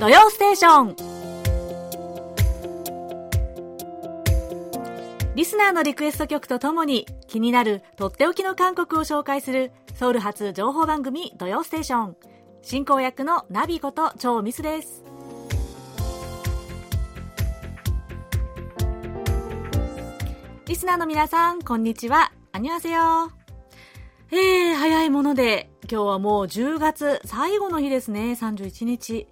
土曜ステーション。リスナーのリクエスト曲とともに気になるとっておきの韓国を紹介するソウル発情報番組土曜ステーション。進行役のナビことチョ・ミスです。リスナーの皆さんこんにちは。안녕하세요えー、早いもので今日はもう10月最後の日ですね。31日。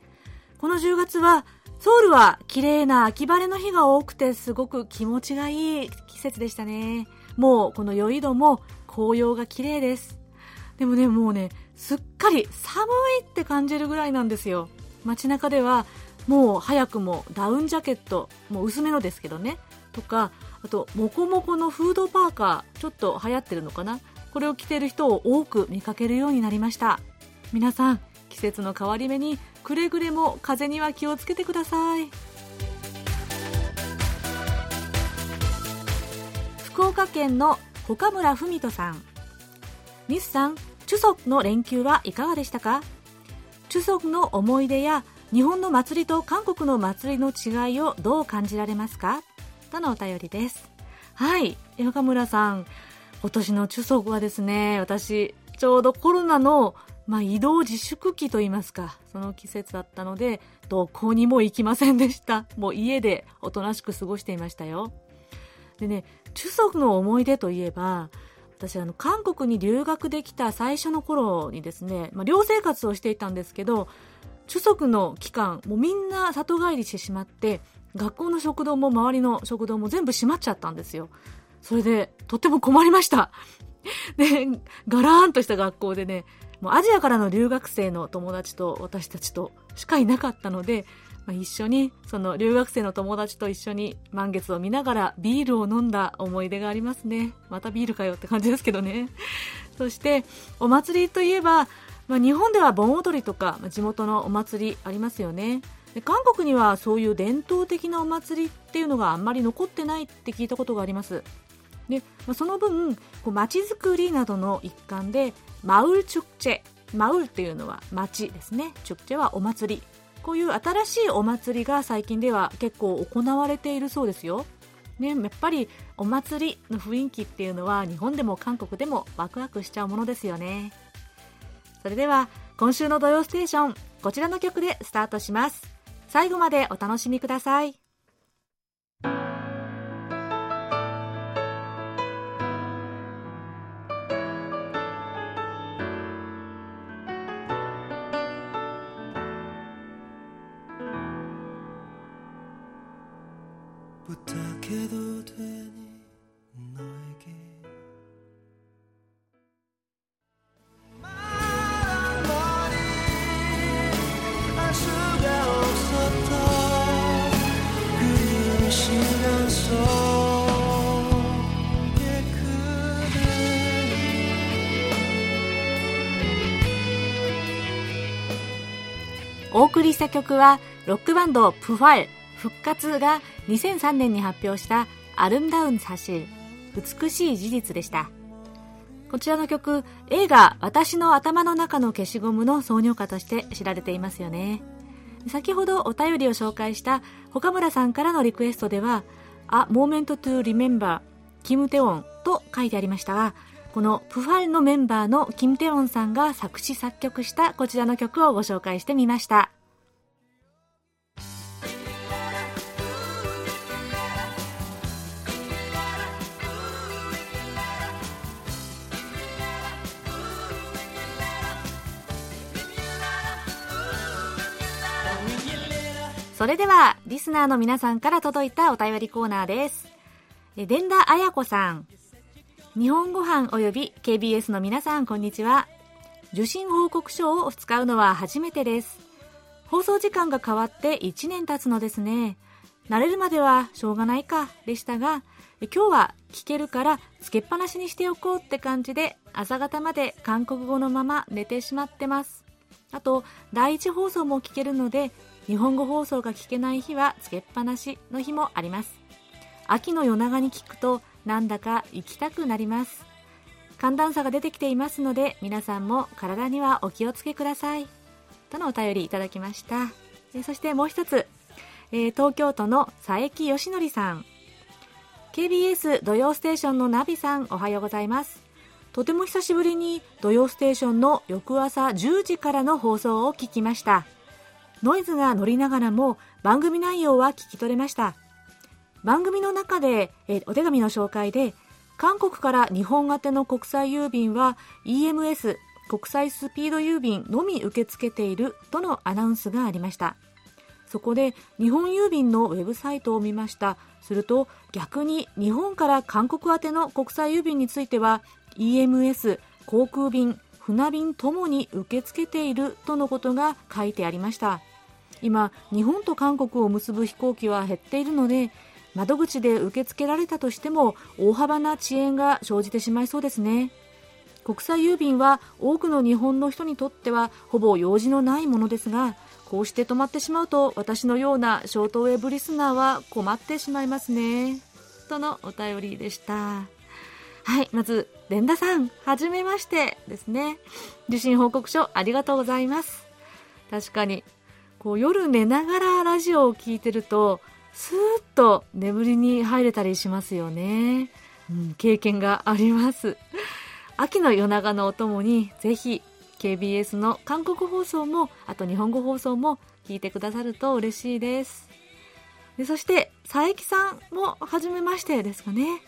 この10月はソウルは綺麗な秋晴れの日が多くてすごく気持ちがいい季節でしたね。もうこの酔い戸も紅葉が綺麗です。でもねもうねすっかり寒いって感じるぐらいなんですよ。街中ではもう早くもダウンジャケットもう薄めのですけどね。とかあとモコモコのフードパーカーちょっと流行ってるのかな。これを着てる人を多く見かけるようになりました。皆さん季節の変わり目にくれぐれも風には気をつけてください。福岡県の岡村文人さん。ミスさんチュソクの連休はいかがでしたか？チュソクの思い出や日本の祭りと韓国の祭りの違いをどう感じられますか？とのお便りです。はい岡村さん。今年のチュソクはですね私ちょうどコロナのまあ、移動自粛期といいますか、その季節だったので、どこにも行きませんでした。もう家でおとなしく過ごしていましたよ。でね、中足の思い出といえば、私あの、韓国に留学できた最初の頃にですね、まあ、寮生活をしていたんですけど、中足の期間、もうみんな里帰りしてしまって、学校の食堂も周りの食堂も全部閉まっちゃったんですよ。それで、とっても困りました。で、ガラーンとした学校でね、もうアジアからの留学生の友達と私たちとしかいなかったので、まあ、一緒に、その留学生の友達と一緒に満月を見ながらビールを飲んだ思い出がありますね。またビールかよって感じですけどね。そして、お祭りといえば、まあ、日本では盆踊りとか、まあ、地元のお祭りありますよね。で韓国にはそういう伝統的なお祭りっていうのがあんまり残ってないって聞いたことがあります。で、まあ、その分こう街づくりなどの一環でマウルチュクチェ。マウルっていうのは町ですね。チュクチェはお祭り。こういう新しいお祭りが最近では結構行われているそうですよ。ね、やっぱりお祭りの雰囲気っていうのは日本でも韓国でもワクワクしちゃうものですよね。それでは今週の「土曜ステーション」こちらの曲でスタートします。最後までお楽しみください。した曲はロックバンドプファル復活が2003年に発表したアルムダウンサシ美しい事実でした。こちらの曲映画私の頭の中の消しゴムの挿入歌として知られていますよね。先ほどお便りを紹介した岡村さんからのリクエストでは「A Moment to Remember キム・テウォン」と書いてありましたがこのプファルのメンバーのキム・テウォンさんが作詞作曲したこちらの曲をご紹介してみました。それではリスナーの皆さんから届いたお便りコーナーです。伝田彩子さん。日本ご飯及び KBS の皆さんこんにちは。受信報告書を使うのは初めてです。放送時間が変わって1年経つのですね。慣れるまではしょうがないかでしたが今日は聞けるからつけっぱなしにしておこうって感じで朝方まで韓国語のまま寝てしまってます。あと第一放送も聞けるので日本語放送が聞けない日はつけっぱなしの日もあります。秋の夜長に聞くとなんだか行きたくなります。寒暖差が出てきていますので皆さんも体にはお気をつけください。とのお便りいただきました。えそしてもう一つ、えー、東京都の佐伯義則さん。KBS 土曜ステーションのナビさんおはようございます。とても久しぶりに土曜ステーションの翌朝10時からの放送を聞きました。ノイズが乗りながらも番組内容は聞き取れました。番組の中でえお手紙の紹介で韓国から日本宛ての国際郵便は EMS 国際スピード郵便のみ受け付けているとのアナウンスがありました。そこで日本郵便のウェブサイトを見ました。すると逆に日本から韓国宛ての国際郵便については EMS 航空便船便ともに受け付けているとのことが書いてありました。今日本と韓国を結ぶ飛行機は減っているので窓口で受け付けられたとしても大幅な遅延が生じてしまいそうですね。国際郵便は多くの日本の人にとってはほぼ用事のないものですがこうして止まってしまうと私のようなショートウェブリスナーは困ってしまいますね。とのお便りでした。はいまず連田さんはじめましてですね。受信報告書ありがとうございます。確かにこう夜寝ながらラジオを聴いてるとスーッと眠りに入れたりしますよね、うん、経験があります。秋の夜長のお供にぜひ KBS の韓国放送もあと日本語放送も聞いてくださると嬉しいです。でそして佐伯さんも初めましてですかね。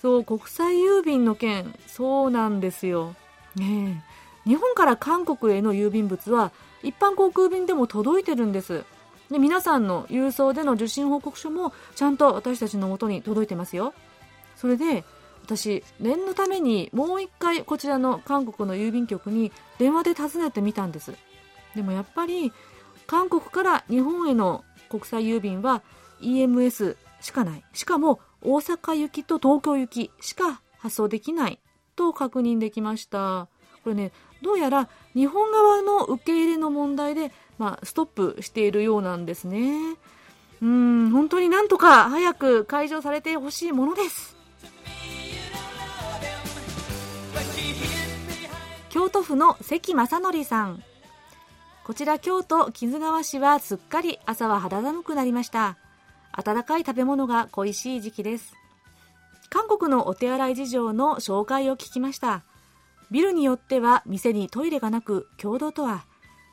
そう国際郵便の件そうなんですよ。ね日本から韓国への郵便物は一般航空便でも届いてるんです。で皆さんの郵送での受信報告書もちゃんと私たちのもとに届いてますよ。それで私念のためにもう一回こちらの韓国の郵便局に電話で訪ねてみたんです。でもやっぱり韓国から日本への国際郵便は EMS しかない。しかも大阪行きと東京行きしか発送できないと確認できました。これねどうやら日本側の受け入れの問題で、まあ、ストップしているようなんですね。うん本当になんとか早く解除されてほしいものです。京都府の関正則さん。こちら京都木津川市はすっかり朝は肌寒くなりました。温かい食べ物が恋しい時期です。韓国のお手洗い事情の紹介を聞きました。ビルによっては店にトイレがなく共同とは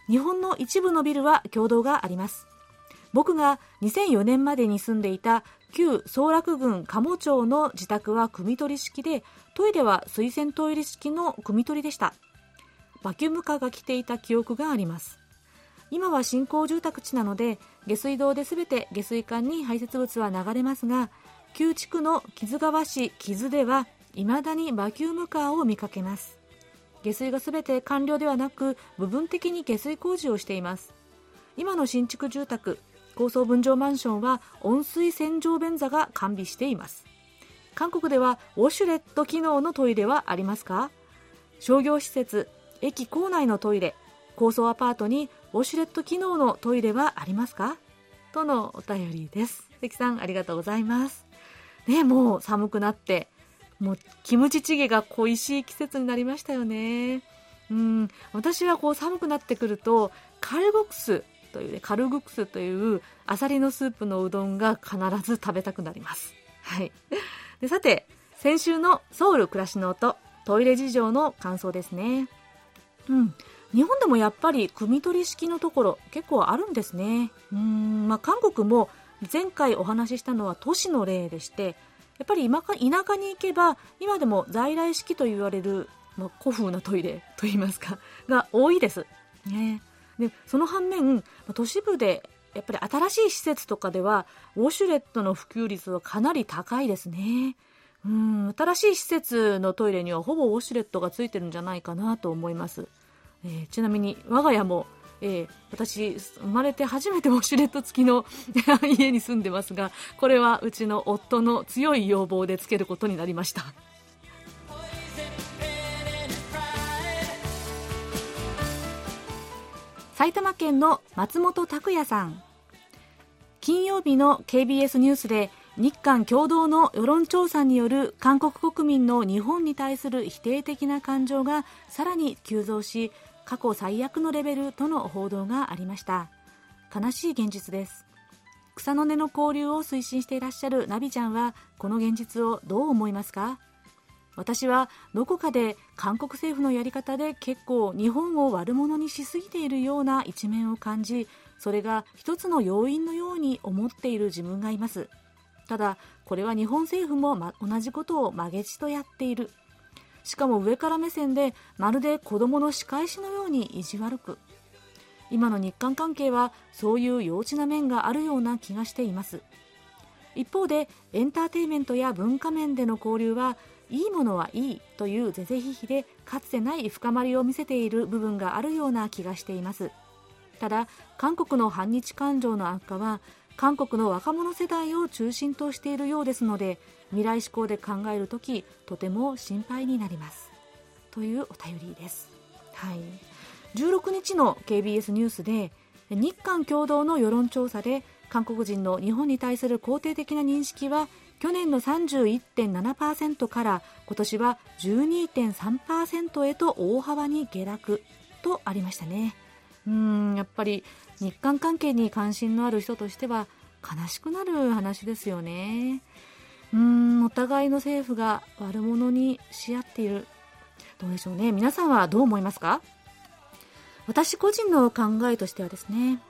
日本の一部のビルは共同があります。僕が2004年までに住んでいた旧総楽郡鴨町の自宅は汲み取り式でトイレは水洗トイレ式の汲み取りでした。バキュームカーが来ていた記憶があります。今は新興住宅地なので下水道で全て下水管に排泄物は流れますが旧地区の木津川市木津では未だにバキュームカーを見かけます。下水が全て完了ではなく部分的に下水工事をしています。今の新築住宅高層分譲マンションは温水洗浄便座が完備しています。韓国ではウォシュレット機能のトイレはありますか？商業施設駅構内のトイレ高層アパートにウォシュレット機能のトイレはありますか？とのお便りです。関さんありがとうございます。ねもう寒くなってもうキムチチゲが恋しい季節になりましたよね。うん。私はこう寒くなってくるとカルボクスというねカルグクスというアサリのスープのうどんが必ず食べたくなります。はい。でさて先週のソウル暮らしの音トイレ事情の感想ですね。うん。日本でもやっぱり汲み取り式のところ結構あるんですね。うん、まあ、韓国も前回お話ししたのは都市の例でしてやっぱり今か田舎に行けば今でも在来式と言われる、まあ、古風なトイレ といいますかが多いです、ね、でその反面都市部でやっぱり新しい施設とかではウォシュレットの普及率はかなり高いですね。うん新しい施設のトイレにはほぼウォシュレットがついてるんじゃないかなと思います、えー、ちなみに我が家もえー、私生まれて初めてウォシュレット付きの 家に住んでますがこれはうちの夫の強い要望でつけることになりました。埼玉県の松本拓也さん。金曜日の KBS ニュースで日韓共同の世論調査による韓国国民の日本に対する否定的な感情がさらに急増し過去最悪のレベルとの報道がありました。悲しい現実です。草の根の交流を推進していらっしゃるナビちゃんはこの現実をどう思いますか？私はどこかで韓国政府のやり方で結構日本を悪者にしすぎているような一面を感じそれが一つの要因のように思っている自分がいます。ただこれは日本政府も、ま、同じことを曲げちとやっている。しかも上から目線でまるで子供の仕返しのように意地悪く。今の日韓関係はそういう幼稚な面があるような気がしています。一方でエンターテインメントや文化面での交流はいいものはいいという是々非々でかつてない深まりを見せている部分があるような気がしています。ただ韓国の反日感情の悪化は韓国の若者世代を中心としているようですので未来志向で考えるときとても心配になります。というお便りです、はい、16日の KBS ニュースで日韓共同の世論調査で韓国人の日本に対する肯定的な認識は去年の31.7%から今年は12.3%へと大幅に下落とありましたね。うんやっぱり日韓関係に関心のある人としては悲しくなる話ですよね。うんお互いの政府が悪者にし合っている。どうでしょうね。皆さんはどう思いますか？私個人の考えとしてはですね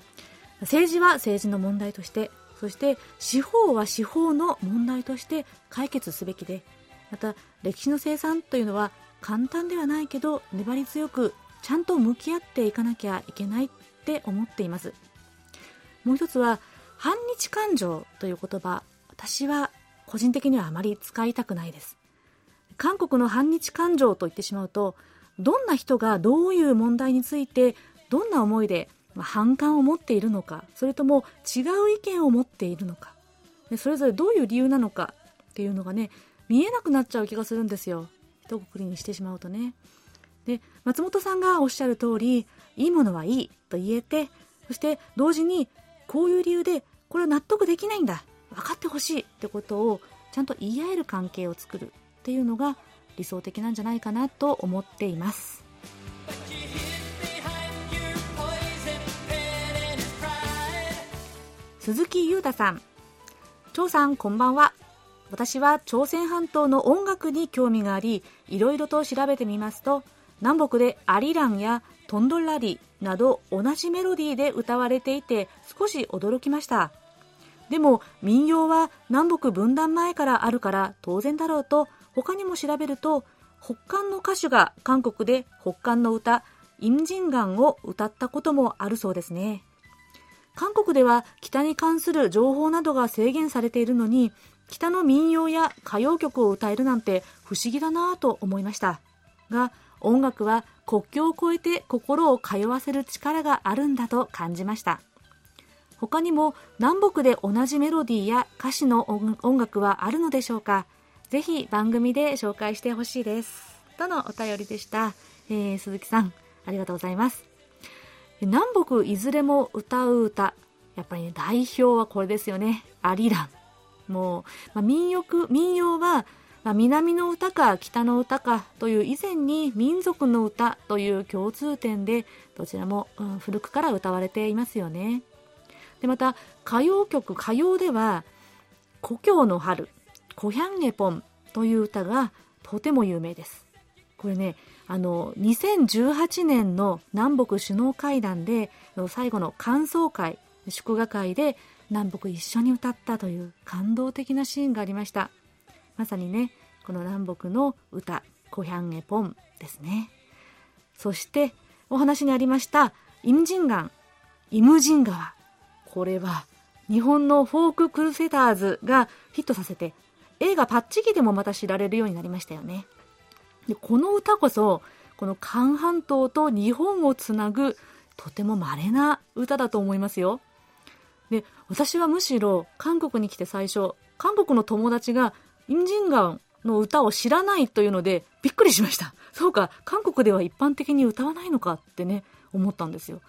政治は政治の問題としてそして司法は司法の問題として解決すべきでまた歴史の生産というのは簡単ではないけど粘り強くちゃんと向き合っていかなきゃいけないって思っています。もう一つは反日感情という言葉。私は個人的にはあまり使いたくないです。韓国の反日感情と言ってしまうとどんな人がどういう問題についてどんな思いで反感を持っているのかそれとも違う意見を持っているのかそれぞれどういう理由なのかっていうのがね見えなくなっちゃう気がするんですよ。一括りにしてしまうとね。で松本さんがおっしゃる通りいいものはいいと言えてそして同時にこういう理由でこれは納得できないんだ分かってほしいってことをちゃんと言い合える関係を作るっていうのが理想的なんじゃないかなと思っています。鈴木裕太さん。張さんこんばんは。私は朝鮮半島の音楽に興味がありいろいろと調べてみますと南北でアリランやトンドラリなど同じメロディーで歌われていて少し驚きました。でも民謡は南北分断前からあるから当然だろうと他にも調べると北韓の歌手が韓国で北韓の歌イムジンガンを歌ったこともあるそうですね。韓国では北に関する情報などが制限されているのに北の民謡や歌謡曲を歌えるなんて不思議だなぁと思いました。が音楽は国境を越えて心を通わせる力があるんだと感じました。他にも南北で同じメロディーや歌詞の音楽はあるのでしょうか？ぜひ番組で紹介してほしいです。とのお便りでした、えー、鈴木さんありがとうございます。南北いずれも歌う歌。やっぱりね代表はこれですよね。アリラン。もう、まあ、民謡民謡は、まあ、南の歌か北の歌かという以前に民族の歌という共通点でどちらも、うん、古くから歌われていますよね。でまた歌謡曲歌謡では「故郷の春」「コヒャンエポン」という歌がとても有名です。これねあの2018年の南北首脳会談で最後の感想会祝賀会で南北一緒に歌ったという感動的なシーンがありました。まさにねこの南北の歌「コヒャンエポン」ですね。そしてお話にありましたイムジンガンイムジン川これは日本のフォーククルセダーズがヒットさせて映画パッチギでもまた知られるようになりましたよね。でこの歌こそこの韓半島と日本をつなぐとても稀な歌だと思いますよ。で私はむしろ韓国に来て最初韓国の友達がインジンガンの歌を知らないというのでびっくりしました。そうか韓国では一般的に歌わないのかってね思ったんですよ。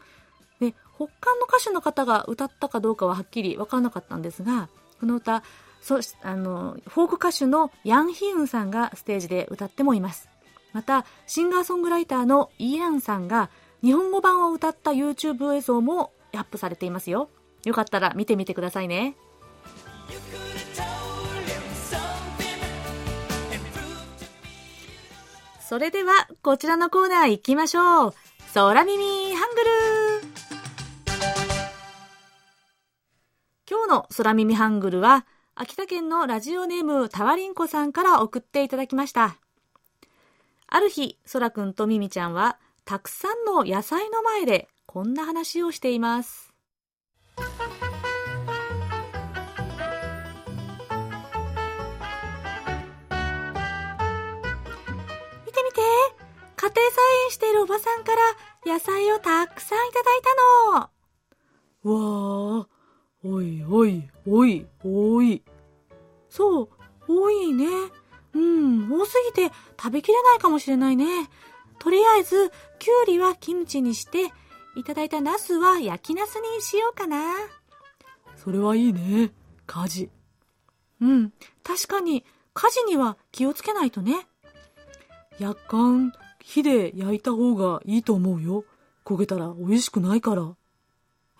北韓の歌手の方が歌ったかどうかははっきり分からなかったんですがこの歌そあのフォーク歌手のヤン・ヒウンさんがステージで歌ってもいます。またシンガーソングライターのイ・ヤンさんが日本語版を歌った YouTube 映像もアップされていますよ。よかったら見てみてくださいね。それではこちらのコーナー行きましょう。空耳ハングル今日の空耳ハングルは秋田県のラジオネームたわりんこさんから送っていただきました。ある日そらくんとみみちゃんはたくさんの野菜の前でこんな話をしています。見て見て家庭菜園しているおばさんから野菜をたくさんいただいたの。わあおいおいおい。そう多いね。うん多すぎて食べきれないかもしれないね。とりあえずきゅうりはキムチにしていただいたナスは焼きナスにしようかな。それはいいね家事。うん確かに家事には気をつけないとね。やっかん火で焼いた方がいいと思うよ。焦げたら美味しくないから。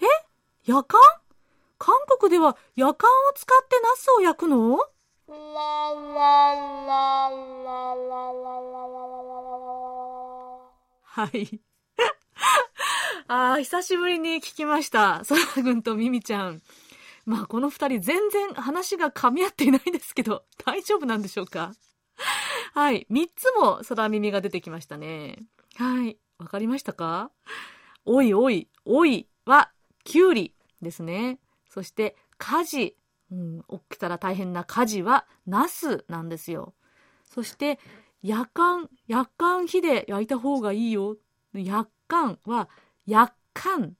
え？やかん？韓国ではやかんを使ってナスを焼くの？はいああ、久しぶりに聞きました。そらくんとミミちゃん。まあ、この二人全然話が噛み合っていないんですけど、大丈夫なんでしょうかはい。三つも空耳が出てきましたね。はい。わかりましたかおいおい、おいは、きゅうりですね。そして、火事。うん、起きたら大変な火事は、ナスなんですよ。そして、夜間、夜間火で焼いた方がいいよ。夜間は、夜間、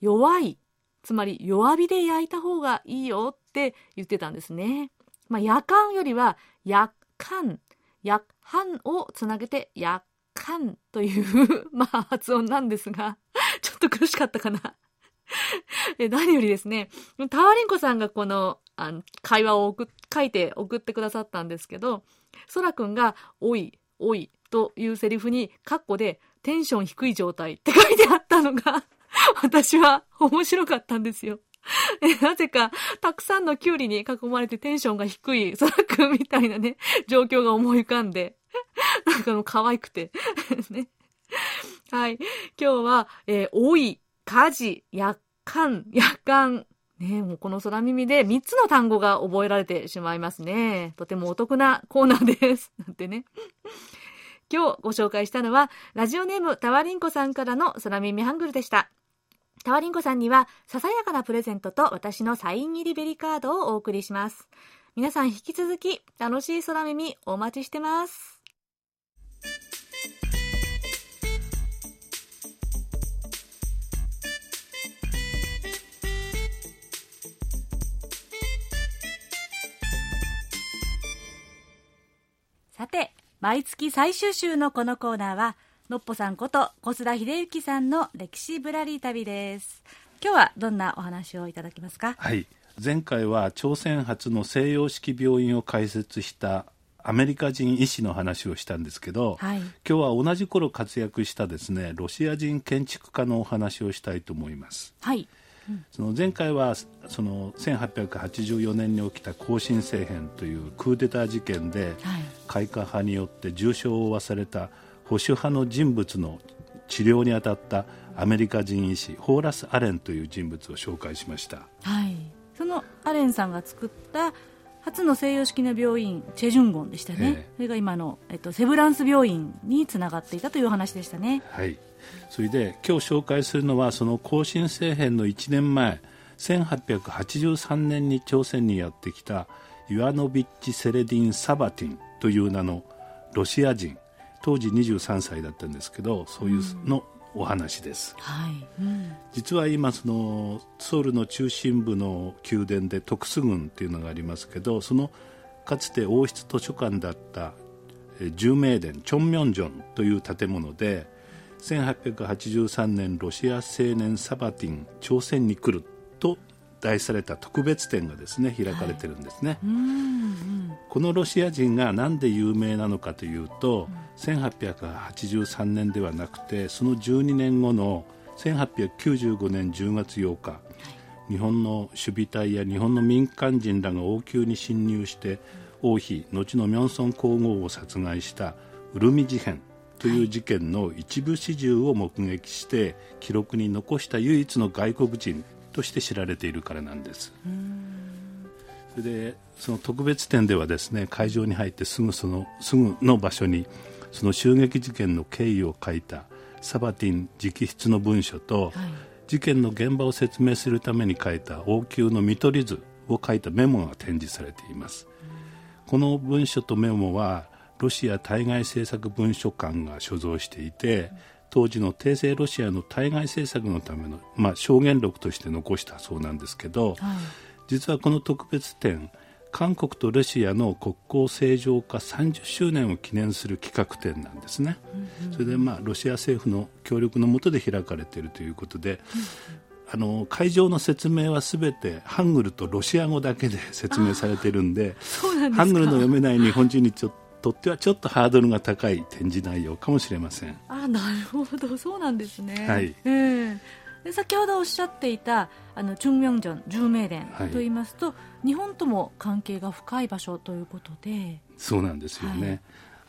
弱い。つまり弱火で焼いた方がいいよって言ってたんですね。まあ、夜間よりは夜間、夜半をつなげて夜間という まあ、発音なんですが、ちょっと苦しかったかな。え何よりですね、タワリンコさんがこのあの会話を送書いて送ってくださったんですけど、ソラくんが、おい、おいというセリフに、カッコで、テンション低い状態って 書いてあったのが私は面白かったんですよ。なぜか、たくさんのキュウリに囲まれてテンションが低い、ソラくんみたいなね、状況が思い浮かんで、なんかの可愛くて ね。はい。今日は、えー、多い、家事、夜間、夜間。ねもうこの空耳で3つの単語が覚えられてしまいますね。とてもお得なコーナーです。なんてね。今日ご紹介したのは、ラジオネームたわりんこさんからの空耳ハングルでした。たわりんこさんには、ささやかなプレゼントと私のサイン入りベリカードをお送りします。皆さん引き続き、楽しい空耳お待ちしてます。さて、毎月最終週のこのコーナーはのっぽさんこと小須田秀幸さんの歴史ぶらり旅です。今日はどんなお話をいただけますか？はい。前回は朝鮮初の西洋式病院を開設したアメリカ人医師の話をしたんですけど、はい、今日は同じ頃活躍したですねロシア人建築家のお話をしたいと思います。はいその前回はその1884年に起きた戊辰政変というクーデター事件で、開化派によって重傷を負わされた保守派の人物の治療に当たったアメリカ人医師ホーラス・アレンという人物を紹介しました、はい、そのアレンさんが作った初の西洋式の病院チェジュンゴンでしたね、えー、それが今の、えっと、セブランス病院につながっていたという話でしたね。はい。それで今日紹介するのはその更新政変の1年前1883年に朝鮮にやってきたイワノビッチ・セレディン・サバティンという名のロシア人当時23歳だったんですけどそういうのお話です、はい。うん、実は今そのソウルの中心部の宮殿で徳須郡っていうのがありますけどそのかつて王室図書館だった重名殿チョンミョンジョンという建物で1883年ロシア青年サバティン朝鮮に来ると題された特別展がですね開かれてるんですね、はい、このロシア人が何で有名なのかというと、うん、1883年ではなくてその12年後の1895年10月8日、はい、日本の守備隊や日本の民間人らが王宮に侵入して王妃後の明尊皇后を殺害したウルミ事変という事件の一部始終を目撃して記録に残した唯一の外国人として知られているからなんです。それでその特別展ではですね会場に入ってすぐそのすぐの場所にその襲撃事件の経緯を書いたサバティン直筆の文書と、はい、事件の現場を説明するために書いた王宮の見取り図を書いたメモが展示されています、うん、この文書とメモはロシア対外政策文書館が所蔵していて、当時の帝政ロシアの対外政策のための、まあ、証言録として残したそうなんですけど、はい、実はこの特別展韓国とロシアの国交正常化30周年を記念する企画展なんですね、うんうん、それで、まあ、ロシア政府の協力のもとで開かれているということで、うん、あの会場の説明はすべてハングルとロシア語だけで説明されているんでハングルの読めない日本人にちょとってはちょっとハードルが高い展示内容かもしれません。あなるほど。そうなんですね、はい。えー、で先ほどおっしゃっていたあの中明寺重名殿といいますと、はい、日本とも関係が深い場所ということで。そうなんですよね、はい、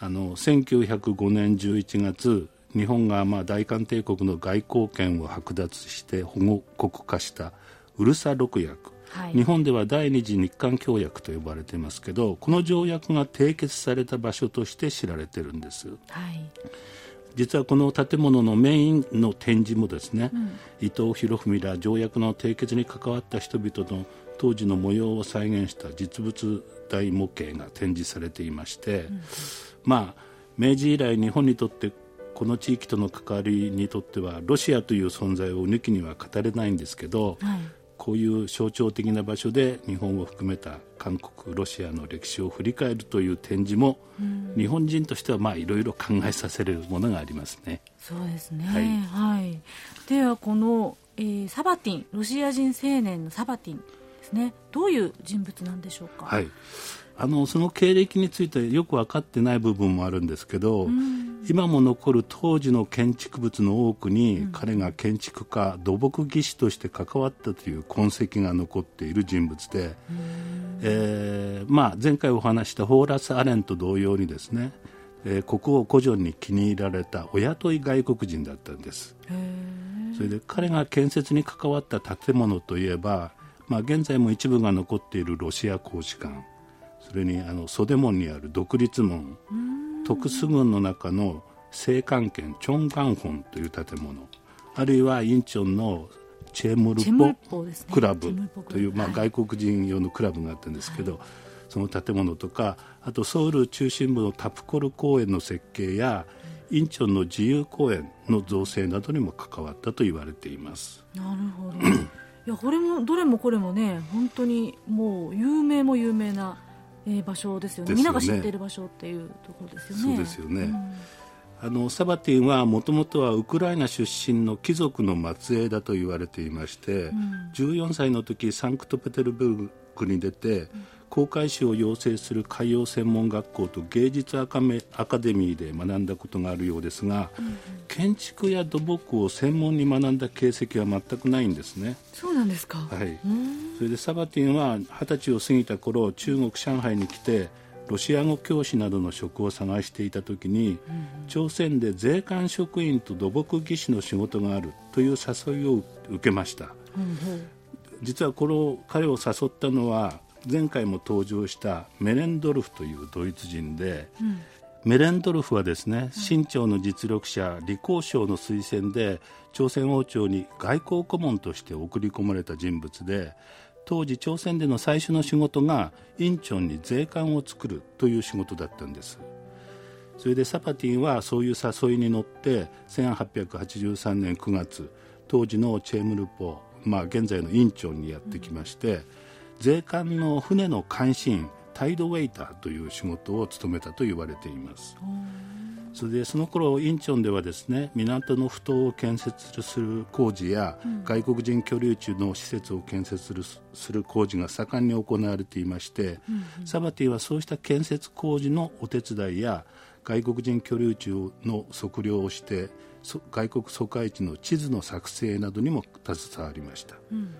あの1905年11月日本がまあ大韓帝国の外交権を剥奪して保護国化したウルサ六約はい、日本では第二次日韓協約と呼ばれていますけどこの条約が締結された場所として知られているんです。はい。実はこの建物のメインの展示もですね、うん、伊藤博文ら条約の締結に関わった人々の当時の模様を再現した実物大模型が展示されていまして、うん、まあ明治以来日本にとってこの地域との関わりにとってはロシアという存在を抜きには語れないんですけど、はい、こういう象徴的な場所で日本を含めた韓国、ロシアの歴史を振り返るという展示も、うん、日本人としてはいろいろ考えさせるものがありますね。そうですね、はい、はい、ではこの、えー、サバティンロシア人青年のサバティンですね。どういう人物なんでしょうか？はいあのその経歴についてよく分かってない部分もあるんですけど、うん、今も残る当時の建築物の多くに、うん、彼が建築家土木技師として関わったという痕跡が残っている人物で、うん、えー、まあ、前回お話したホーラス・アレンと同様にですね、えー、国王古城に気に入られたお雇い外国人だったんです。それで彼が建設に関わった建物といえば、まあ、現在も一部が残っているロシア公使館それにあの袖門にある独立門。徳須郡の中の青函県チョンガンホンという建物。あるいはインチョンのチェムルポクラブという、まあ、外国人用のクラブがあったんですけど、はい、その建物とかあとソウル中心部のタプコル公園の設計やインチョンの自由公園の造成などにも関わったと言われています。なるほど。いやこれもどれもこれもね本当にもう有名も有名なえー、場所ですよね、ね、みんなが知っている場所っていうところですよね。そうですよね、うん、あのサバティンはもともとはウクライナ出身の貴族の末裔だと言われていまして、うん、14歳の時サンクトペテルブルクに出て、うん航海士を養成する海洋専門学校と芸術アカメアカデミーで学んだことがあるようですが、うんうん、建築や土木を専門に学んだ形跡は全くないんですね。そうなんですか、はい、それでサバティンは二十歳を過ぎた頃中国上海に来てロシア語教師などの職を探していた時に、うん、朝鮮で税関職員と土木技師の仕事があるという誘いを受けました、うん、実はこの彼を誘ったのは前回も登場したメレンドルフというドイツ人で、うん、メレンドルフはですね清朝の実力者李光章の推薦で朝鮮王朝に外交顧問として送り込まれた人物で当時朝鮮での最初の仕事がインチョンに税関を作るという仕事だったんです。それでサパティンはそういう誘いに乗って1883年9月当時のチェームルポ、まあ、現在のインチョンにやってきまして、うん税関の船の監視員タイドウェイターという仕事を務めたと言われています。それでその頃インチョンではですね港の埠頭を建設する工事や、うん、外国人居留地の施設を建設するする工事が盛んに行われていまして、うんうん、サバティはそうした建設工事のお手伝いや外国人居留地の測量をして外国疎開地の地図の作成などにも携わりました、うんうん、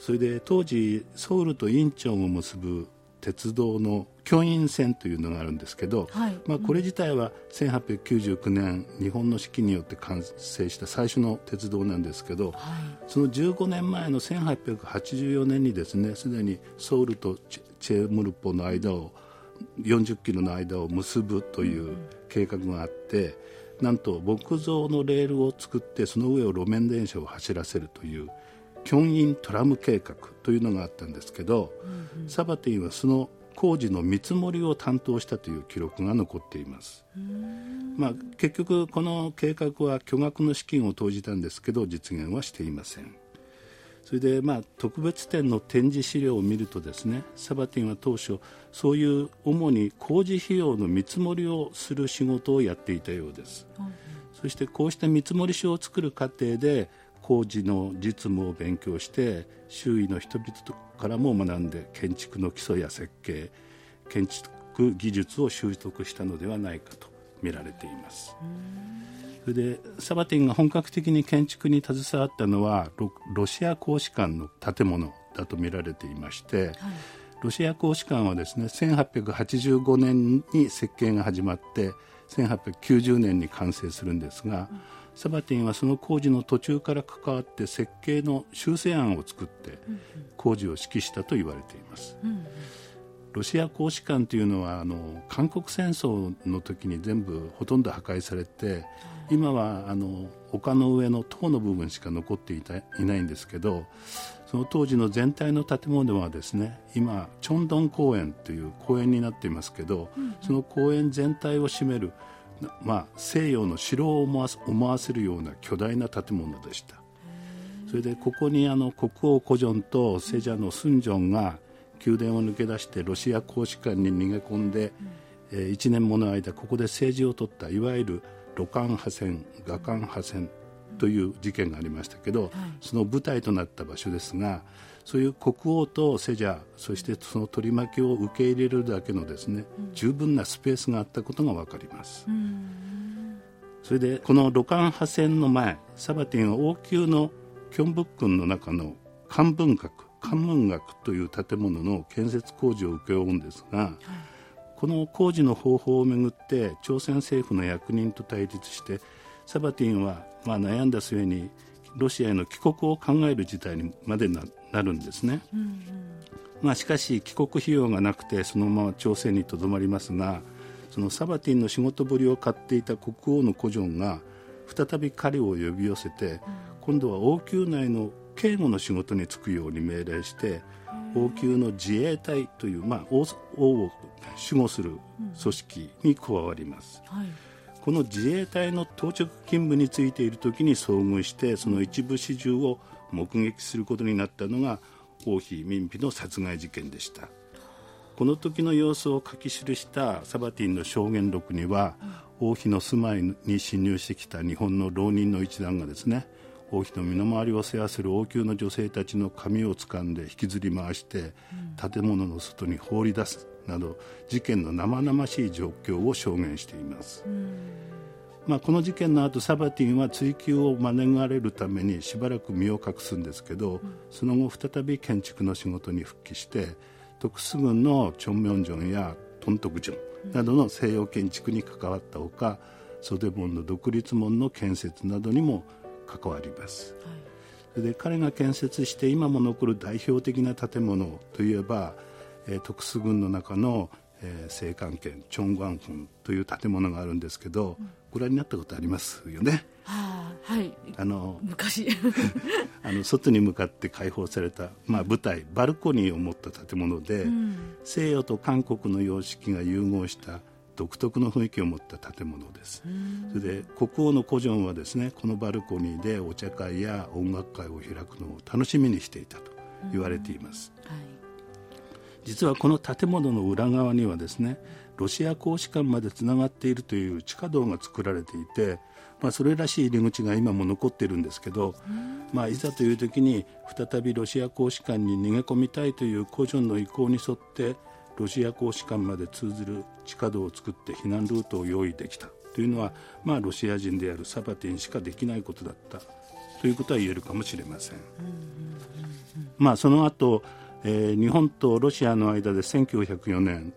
それで当時ソウルとインチョンを結ぶ鉄道の京陰線というのがあるんですけど、はい、まあ、これ自体は1899年日本の指揮によって完成した最初の鉄道なんですけど、はい、その15年前の1884年にですねすでにソウルとチェムルポの間を40キロの間を結ぶという計画があって、なんと木造のレールを作ってその上を路面電車を走らせるというキョンイントラム計画というのがあったんですけど、うんうん、サバティンはその工事の見積もりを担当したという記録が残っています、まあ、結局この計画は巨額の資金を投じたんですけど実現はしていません。それでまあ特別展の展示資料を見るとですねサバティンは当初そういう主に工事費用の見積もりをする仕事をやっていたようです、うん、そしてこうした見積もり書を作る過程で工事の実務を勉強して周囲の人々からも学んで建築の基礎や設計建築技術を習得したのではないかと見られています。それでサバティンが本格的に建築に携わったのはロシア公使館の建物だと見られていまして、はい、ロシア公使館はですね1885年に設計が始まって1890年に完成するんですが、うんサバティンはその工事の途中から関わって設計の修正案を作って工事を指揮したと言われています。ロシア公使館というのはあの韓国戦争の時に全部ほとんど破壊されて今はあの丘の上の塔の部分しか残っていたいないんですけどその当時の全体の建物はですね今チョンドン公園という公園になっていますけど、その公園全体を占めるまあ、西洋の城を思わ思わせるような巨大な建物でした。それでここにあの国王コジョンとセジャのスンジョンが宮殿を抜け出してロシア公使館に逃げ込んで、うん、えー、1年もの間ここで政治を取ったいわゆるロカン破戦ガカン破戦という事件がありましたけど、はい、その舞台となった場所ですがそういう国王とセジャそしてその取り巻きを受け入れるだけのですね、うん、十分なスペースがあったことが分かります。それでこのロカン破線の前サバティンは王宮のキョンブックンの中の漢文学漢文学という建物の建設工事を請け負うんですが、はい、この工事の方法をめぐって朝鮮政府の役人と対立してサバティンはまあ悩んだ末にロシアへの帰国を考える事態にまでなるんですね、うんうん、まあ、しかし帰国費用がなくてそのまま朝鮮にとどまりますがそのサバティンの仕事ぶりを買っていた国王のコジョンが再び彼を呼び寄せて、うん、今度は王宮内の警護の仕事に就くように命令して王宮の自衛隊という、まあ、王王を守護する組織に加わります。うん。はいこの自衛隊の到着勤務についている時に遭遇してその一部始終を目撃することになったのが王妃民妃の殺害事件でした。この時の様子を書き記したサバティンの証言録には、王妃の住まいに侵入してきた日本の浪人の一団がですね王妃の身の回りを世話する王宮の女性たちの髪を掴んで引きずり回して、建物の外に放り出す。など事件の生々しい状況を証言しています。まあ、この事件の後サバティンは追及を免れるためにしばらく身を隠すんですけど、その後再び建築の仕事に復帰して徳須郡のチョンミョンジョンやトントクジョンなどの西洋建築に関わったほか袖門の独立門の建設などにも関わります、はい、で彼が建設して今も残る代表的な建物といえばえー、徳須郡の中の、えー、青函県チョングアンフンという建物があるんですけど、うん、ご覧になったことありますよね？はあ、はい。あの昔。あの外に向かって開放されたまあ舞台バルコニーを持った建物で、うん、西洋と韓国の様式が融合した独特の雰囲気を持った建物です、それで国王のコジョンはですねこのバルコニーでお茶会や音楽会を開くのを楽しみにしていたと言われています、はい実はこの建物の裏側にはですねロシア公使館までつながっているという地下道が作られていて、まあ、それらしい入り口が今も残っているんですけど、まあ、いざという時に再びロシア公使館に逃げ込みたいというコジョンの意向に沿ってロシア公使館まで通ずる地下道を作って避難ルートを用意できたというのは、まあ、ロシア人であるサバティンしかできないことだったということは言えるかもしれません。まあ、その後、えー、日本とロシアの間で1904年、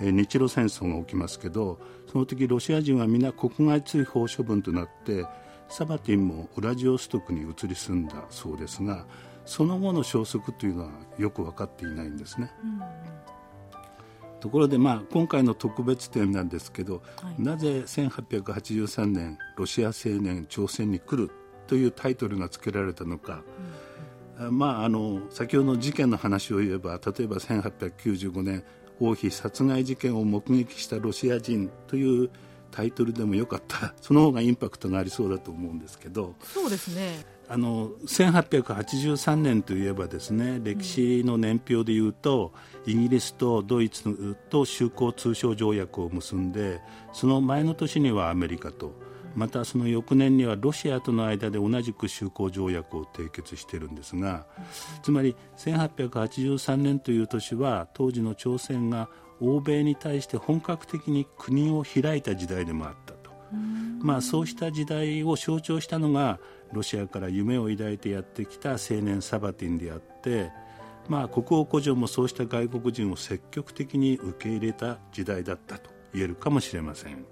えー、日露戦争が起きますけどその時ロシア人は皆国外追放処分となってサバティンもウラジオストクに移り住んだそうですがその後の消息というのはよく分かっていないんですね。うんところで、まあ、今回の特別展なんですけど、はい、なぜ1883年ロシア青年朝鮮に来るというタイトルが付けられたのか、うん、まあ、あの先ほどの事件の話を言えば例えば1895年王妃殺害事件を目撃したロシア人というタイトルでもよかった。その方がインパクトがありそうだと思うんですけど。そうですね。あの1883年といえばですね歴史の年表でいうと、イギリスとドイツと修好通商条約を結んでその前の年にはアメリカとまたその翌年にはロシアとの間で同じく修好条約を締結しているんですがつまり1883年という年は当時の朝鮮が欧米に対して本格的に国を開いた時代でもあったと、まあ、そうした時代を象徴したのがロシアから夢を抱いてやってきた青年サバティンであって、まあ、国王古城もそうした外国人を積極的に受け入れた時代だったと言えるかもしれません。なる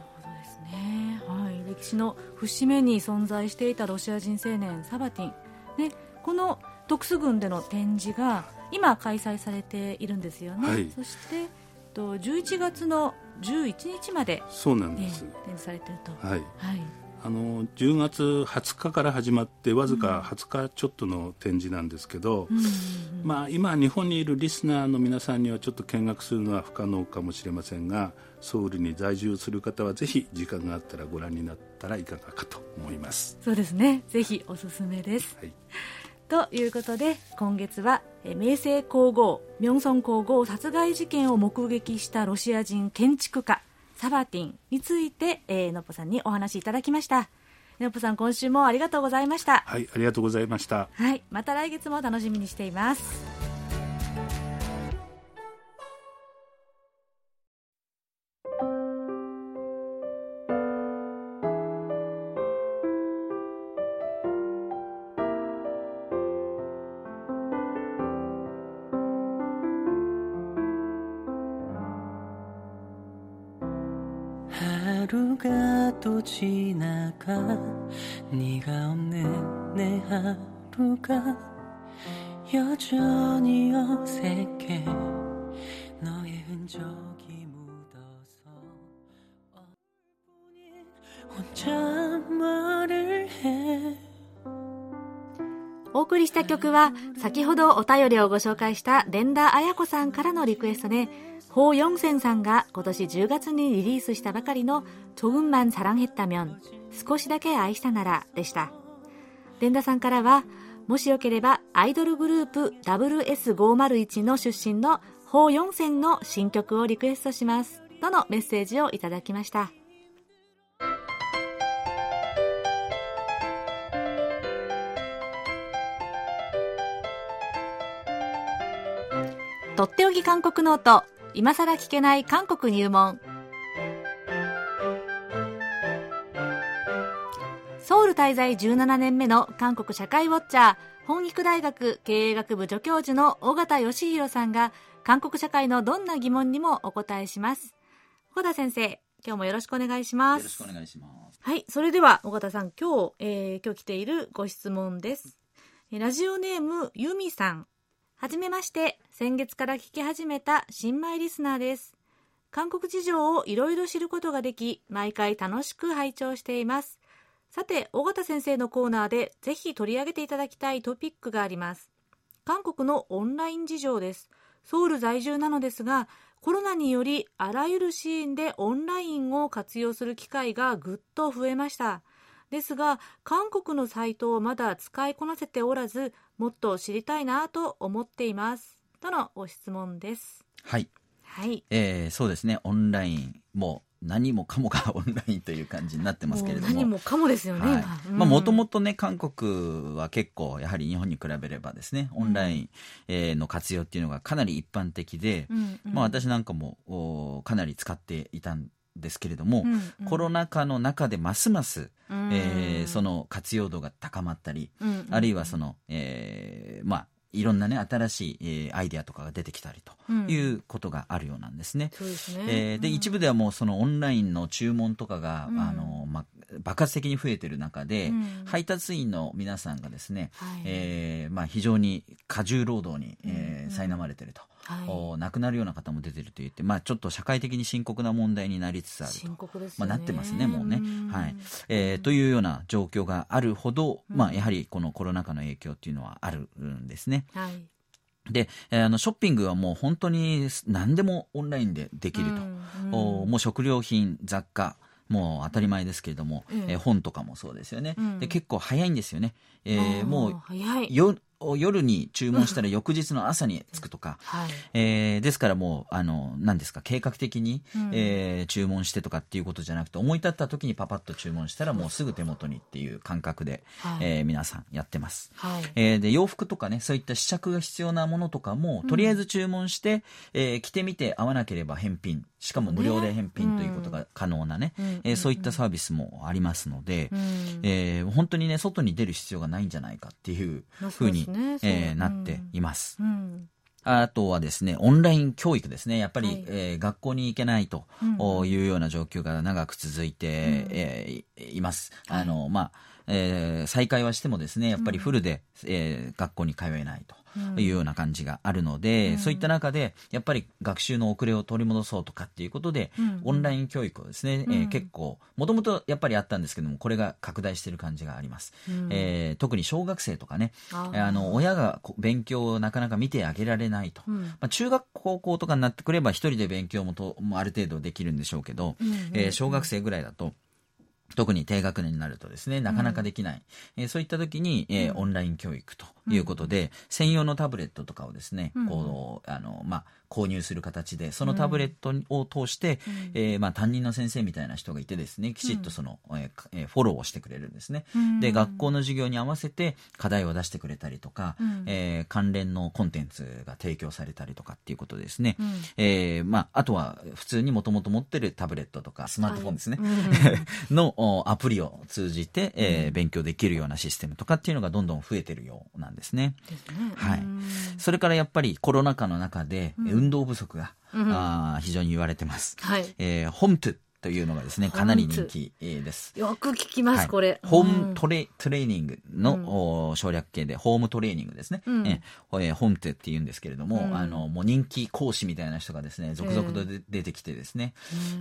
ほどですね、はい、歴史の節目に存在していたロシア人青年サバティン、ね、この特殊軍での展示が今開催されているんですよね、はい、そしてと11月の11日までそうなんです、展示されていると。はい、はい。あの10月20日から始まってわずか20日ちょっとの展示なんですけど、まあ、今、日本にいるリスナーの皆さんにはちょっと見学するのは不可能かもしれませんがソウルに在住する方はぜひ時間があったらご覧になったらいかがかと思いますそうですねぜひおすすめです、はい、ということで今月は明星皇后明尊皇后殺害事件を目撃したロシア人建築家サバティンについて、えー、のっぽさんにお話しいただきました。のっぽさん、今週もありがとうございました。はい、ありがとうございました。はい、また来月も楽しみにしています。 하루가여전히어색해너의흔적이묻어서얼뿐인혼자말을해お送りした曲は先ほどお便りをご紹介した連田彩子さんからのリクエストでホー・ヨンセンさんが今年10月にリリースしたばかりの조금만사랑했다면少しだけ愛したならでした。 連田さんからは、もしよければアイドルグループ SS501 の出身のホ・ヨンセンの新曲をリクエストします。とのメッセージをいただきました。とっておき韓国ノート今さら聞けない韓国入門ソウル滞在17年目の韓国社会ウォッチャー本育大学経営学部助教授の尾形義弘さんが韓国社会のどんな疑問にもお答えします。小田先生今日もよろしくお願いします。よろしくお願いしますはい。それでは尾形さん今日、えー、今日来ているご質問です。ラジオネームユミさん。はじめまして、先月から聞き始めた新米リスナーです。韓国事情をいろいろ知ることができ、毎回楽しく拝聴しています。さて、尾形先生のコーナーでぜひ取り上げていただきたいトピックがあります。韓国のオンライン事情です。ソウル在住なのですが、コロナによりあらゆるシーンでオンラインを活用する機会がぐっと増えました。ですが韓国のサイトをまだ使いこなせておらずもっと知りたいなと思っていますとのご質問ですはい、はいえー、そうですねオンラインも何もかもがオンラインという感じになってますけれども。何もかもですよね、はい。まあもともとね韓国は結構やはり日本に比べればですねオンライン、えの活用っていうのがかなり一般的で、うんうん、まあ、私なんかもかなり使っていたんですけれども、うんうん、コロナ禍の中でますます、えー、その活用度が高まったり、うんうん、あるいはその、えー、まあいろんなね新しい、えー、アイデアとかが出てきたりということがあるようなんですね。うん、で、ね。えー、一部ではもうそのオンラインの注文とかが、うん、あのまあ爆発的に増えてる中で、うん、配達員の皆さんがですね、はい、えー、まあ、非常に過重労働に、えー、苛まれてると。はい、亡くなるような方も出てると言って、まあ、ちょっと社会的に深刻な問題になりつつあると、ね、まあ、なってますね、もうね。はい。えー、というような状況があるほど、まあ、やはりこのコロナ禍の影響っていうのはあるんですね。はい。で、あの、ショッピングはもう本当に何でもオンラインでできると。うんうん、もう食料品、雑貨、もう当たり前ですけれども、うん、えー、本とかもそうですよね、うん、で結構早いんですよね、えー、もうよ夜に注文したら翌日の朝に着くとか、はい、えー、ですからもうあの何ですか計画的に、うん、えー、注文してとかっていうことじゃなくて思い立った時にパパッと注文したらもうすぐ手元にっていう感覚で、はい、えー、皆さんやってます、はい、えー、で洋服とかねそういった試着が必要なものとかもとりあえず注文して、うん、えー、着てみて合わなければ返品。しかも無料で返品ということが可能なね、ね。えー、そういったサービスもありますので、うん、えー、本当にね外に出る必要がないんじゃないかっていうふうにねえー、なっています。うんあとはですね、オンライン教育ですね。やっぱり、はい、えー、学校に行けないというような状況が長く続いて、うん、えー、います。あの、まあ、えー、再開はしてもですね、やっぱりフルで、うん、えー、学校に通えないと。いうような感じがあるので、うん、そういった中でやっぱり学習の遅れを取り戻そうとかっていうことで、うん、オンライン教育をですね、うん、えー、結構もともとやっぱりあったんですけどもこれが拡大している感じがあります、うん、えー、特に小学生とかねあの親が勉強をなかなか見てあげられないと、まあ、中学高校とかになってくれば一人で勉強もともある程度できるんでしょうけど、えー、小学生ぐらいだと特に低学年になるとですね、なかなかできない。うん、えー、そういった時に、えー、オンライン教育ということで、うん、専用のタブレットとかをですね、うん、こう、あの、まあ、購入する形で、そのタブレットを通して、うん、えー、まあ、担任の先生みたいな人がいてですね、きちっとその、うん、えー、フォローをしてくれるんですね。うん、で、学校の授業に合わせて課題を出してくれたりとか、うん、えー、関連のコンテンツが提供されたりとかっていうことですね。うん、えー、まあ、あとは普通にもともと持ってるタブレットとかスマートフォンですね、はい、のアプリを通じて、えー、勉強できるようなシステムとかっていうのがどんどん増えてるようなんですね。ですね。はい。それからやっぱりコロナ禍の中で運動不足が、うん、あ非常に言われてます。はい。えー、ホムトゥというのがですね、かなり人気です。よく聞きます、はい、これ。ホームトレトレーニングの、うん、省略形で、ホームトレーニングですね。うん、えー、ホームテって言うんですけれども、うん、あの、もう人気講師みたいな人がですね、続々と出てきてですね、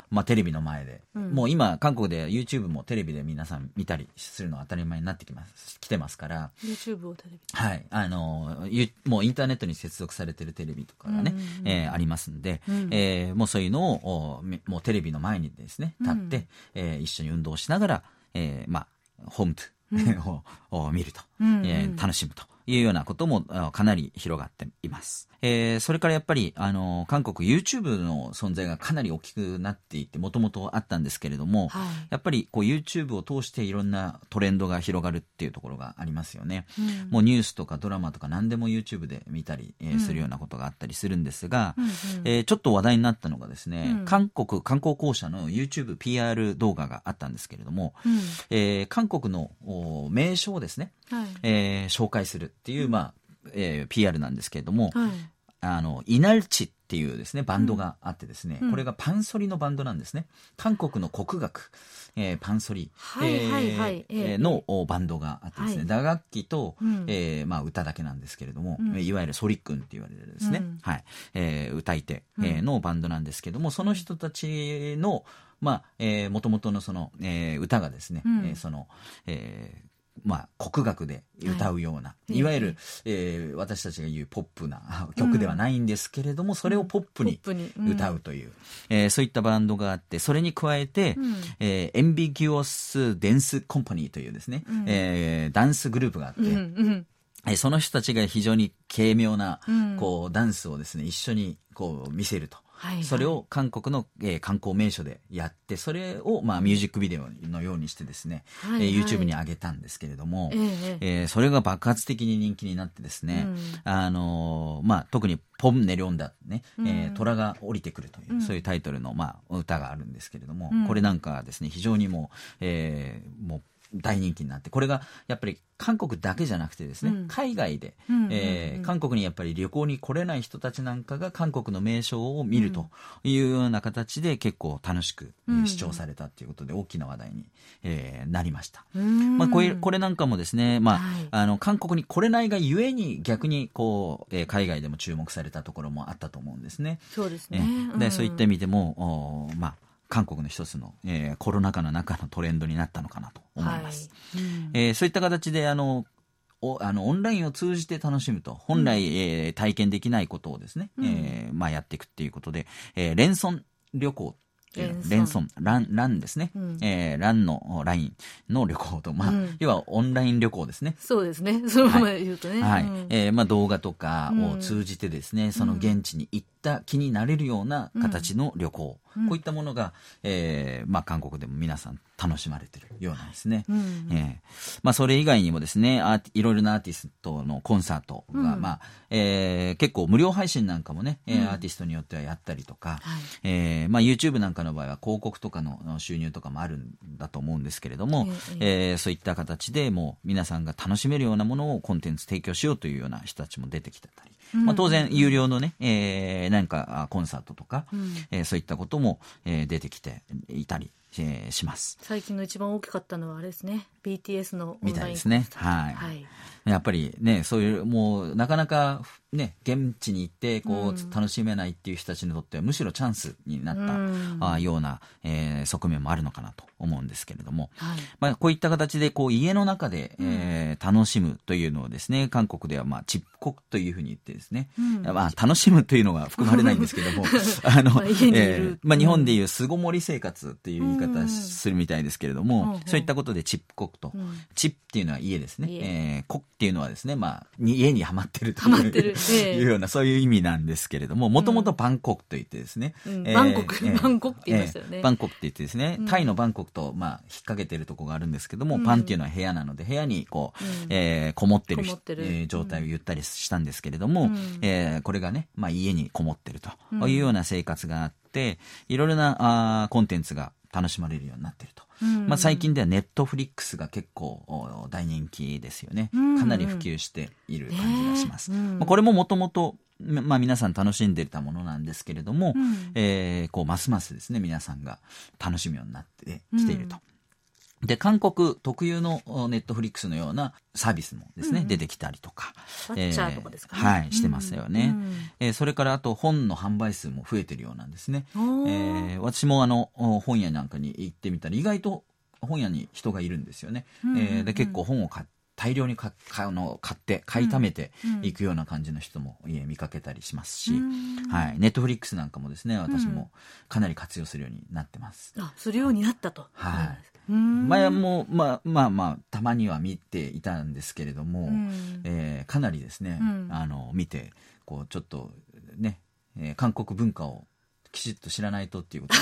まあテレビの前で、もう今、韓国で YouTube もテレビで皆さん見たりするのは当たり前になってきます、来てますから。YouTube をテレビはい。あの、もうインターネットに接続されてるテレビとかがね、うん、えー、ありますんで、うん、えー、もうそういうのを、もうテレビの前にですね、立って、えー、一緒に運動しながら、えー、まあ、ホームトゥ、を見ると、えー、楽しむというようなこともかなり広がっています。えー、それからやっぱり、あの、韓国 YouTube の存在がかなり大きくなっていて、もともとあったんですけれども、はい、やっぱりこう YouTube を通していろんなトレンドが広がるっていうところがありますよね。うん、もうニュースとかドラマとか何でも YouTube で見たり、えー、するようなことがあったりするんですが、うんえー、ちょっと話題になったのがですね、うん、韓国観光公社の YouTube PR 動画があったんですけれども、うん、えー、韓国の名所をですね、はい、えー、紹介するっていう、まあ、えー、PR なんですけれども、はい、あの、イナルチっていうですね、バンドがあってですね、うん、これがパンソリのバンドなんですね。韓国の国楽、えー、パンソリ、はいはいはい、えー、のバンドがあってですね、はい、打楽器と、うん、えー、まあ歌だけなんですけれども、うん、いわゆるソリックンって言われるですね、うん、はい、えー、歌い手、えー、のバンドなんですけども、その人たちの、まあ、えー、元々のその、えー、歌がですね、うん、えー、その、えー、まあ、国楽で歌うような、はい、いわゆる、えー、私たちが言うポップな 曲ではないんですけれども、うん、それをポップに歌うという、うん、えー、そういったバンドがあって、それに加えて、うん、えー、エンビギュオス・デンス・コンパニーというですね、うん、えー、ダンスグループがあって、うんうん。その人たちが非常に軽妙な、こう、ダンスをですね、一緒にこう見せると。はいはい、それを韓国の、えー、観光名所でやってそれを、まあ、ミュージックビデオのようにしてですね、はいはい、えー、YouTube に上げたんですけれども、えー、えー、それが爆発的に人気になってですね、うん、あのまあ、特に「ポンネリョンダ」ね、うん、えー、虎が降りてくるという、うん、そういうタイトルの、まあ、歌があるんですけれども、これなんかですね非常にもう,、えー、もう大人気になってこれがやっぱり韓国だけじゃなくてですね、うん、海外で、うんえー、韓国にやっぱり旅行に来れない人たちなんかが韓国の名所を見るというような形で結構楽しく、うん、視聴されたということで大きな話題に、えー、なりました、まあ、これこれなんかもですね、まあ、はい、あの韓国に来れないがゆえに逆にこう、えー、海外でも注目されたところもあったと思うんですね。そうですね、えー、でそういった意味でもお、まあ、韓国の一つの、えー、コロナ禍の中のトレンドになったのかなと思います。はい。うん、えー、そういった形であのおあのオンラインを通じて楽しむと本来、うん、えー、体験できないことをですね、うん、えー、まあ、やっていくっていうことで、えー、連村旅行連村、ラン、ランですね。うん、えー、ランのラインの旅行と、まあ、うん、要はオンライン旅行ですね。そうですね。そのまま言うとね。はい。はい、えー、まあ動画とかを通じてですね、その現地に行った気になれるような形の旅行。うん、こういったものが、えー、まあ韓国でも皆さん楽しまれてるようなんですね。それ以外にもですね、あいろいろなアーティストのコンサートが、まあ、えー、結構無料配信なんかもね、えー、アーティストによってはやったりとか、はい、えー、まあ YouTube なんかの場合は広告とかの収入とかもあるんだと思うんですけれども、ええー、そういった形でもう皆さんが楽しめるようなものをコンテンツ提供しようというような人たちも出てきてたり、まあ、当然有料のね、えー、何かコンサートとか、うん、えー、そういったことも、えー、出てきていたり、えー、します。最近の一番大きかったのはあれですね。BTS のみたいですね。はい、はいやっぱりね、そういう、もう、なかなか、ね、現地に行って、こう、楽しめないっていう人たちにとっては、むしろチャンスになった、うん、あような、えー、側面もあるのかなと思うんですけれども、はい、まあ、こういった形で、こう、家の中で、えー、楽しむというのをですね、韓国では、まあ、チップ国というふうに言ってですね、うん、まあ、楽しむというのが含まれないんですけども、あの、まあ、えー、まあ、日本でいう巣ごもり生活っていう言い方するみたいですけれども、そういったことでチップ国と、チップっていうのは家ですね、えー、国っていうのはですね、まあ、家にはまってるという、ような、そういう意味なんですけれども、もともとバンコクと言ってですね、バンコク、バンコクって言いましたよね。バンコクって言ってですね、タイのバンコクと、まあ、引っ掛けてるとこがあるんですけども、パンっていうのは部屋なので、部屋にこう、えー、こもってるえ状態を言ったりしたんですけれども、えー、これがね、まあ、家にこもってるというような生活があって、いろいろなあコンテンツが楽しまれるようになってると。まあ、最近ではネットフリックスが結構大人気ですよね。かなり普及している感じがします。まあ、これももともとまあ、皆さん楽しんでいたものなんですけれども、うん、えー、こうますますですね皆さんが楽しむようになってきていると。で、韓国特有のネットフリックスのようなサービスもですね、うん出てきたりとか。えー、とかですかね。はい、してますよね。うん、えー、それからあと本の販売数も増えてるようなんですね。えー、私もあの、本屋なんかに行ってみたら意外と本屋に人がいるんですよね。うんうんうん、えー、で、結構本を買って、大量にかあの買って買いためていくような感じの人も、家見かけたりしますし、はい、ネットフリックスなんかもですね私もかなり活用するようになってます。あするようになったと。はい前も、まあ、まあまあたまには見ていたんですけれども、うん、えー、かなりですね、うん、あの見てこうちょっとね、えー、韓国文化をきちっと知らないとっていうこと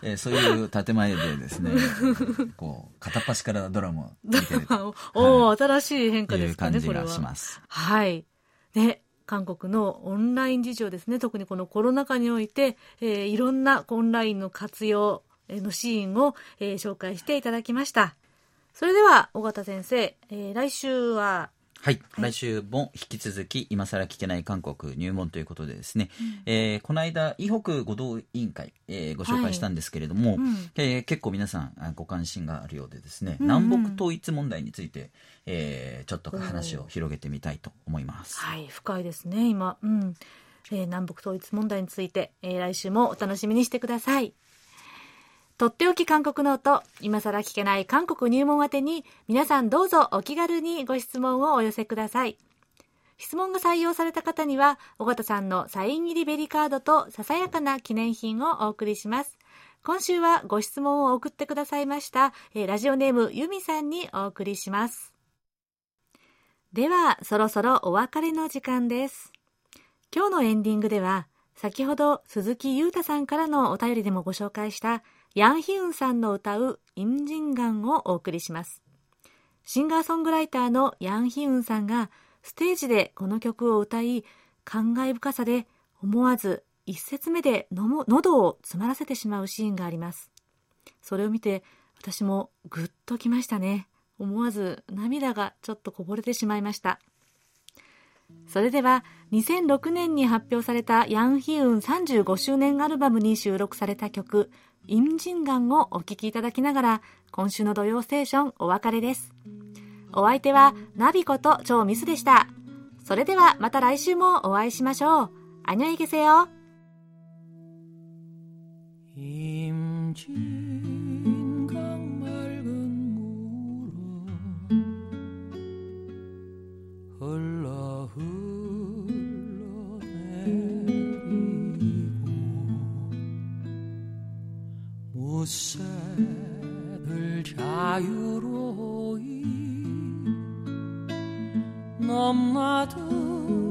で、えー、そういう建前でですねこう片っ端からドラマを見てるおお、はい、新しい変化ですかねいう感じがします。はい。ね韓国のオンライン事情ですね特にこのコロナ禍において、えー、いろんなオンラインの活用のシーンを、えー、紹介していただきました。それでは、尾形先生、えー、来週は、はい、はい、来週も引き続き今更聞けない韓国入門ということでですね、うん、えー、この間伊北合同委員会、えー、ご紹介したんですけれども、はい。うん、えー、結構皆さんご関心があるようでですね、うん。うん、南北統一問題について、えー、ちょっと話を広げてみたいと思います。はい深いですね今、うん。えー、南北統一問題について、えー、来週もお楽しみにしてください。とっておき韓国ノート、今更聞けない韓国入門宛てに、皆さんどうぞお気軽にご質問をお寄せください。質問が採用された方には、尾形さんのサイン入りベリカードとささやかな記念品をお送りします。今週はご質問を送ってくださいました、え、ラジオネームユミさんにお送りします。では、そろそろお別れの時間です。今日のエンディングでは、先ほど鈴木裕太さんからのお便りでもご紹介したヤンヒウンさんの歌うインジンガンをお送りします。シンガーソングライターのヤンヒウンさんがステージでこの曲を歌い、感慨深さで思わず一節目での喉を詰まらせてしまうシーンがあります。それを見て私もぐっときましたね。思わず涙がちょっとこぼれてしまいました。それでは2006年に発表されたヤンヒウン35周年アルバムに収録された曲インジンガンをお聴きいただきながら今週の土曜ステーションお別れです。お相手はナビこと超ミスでした。それではまた来週もお会いしましょう。안녕히계세 요。 무새들 자유로이 넘나든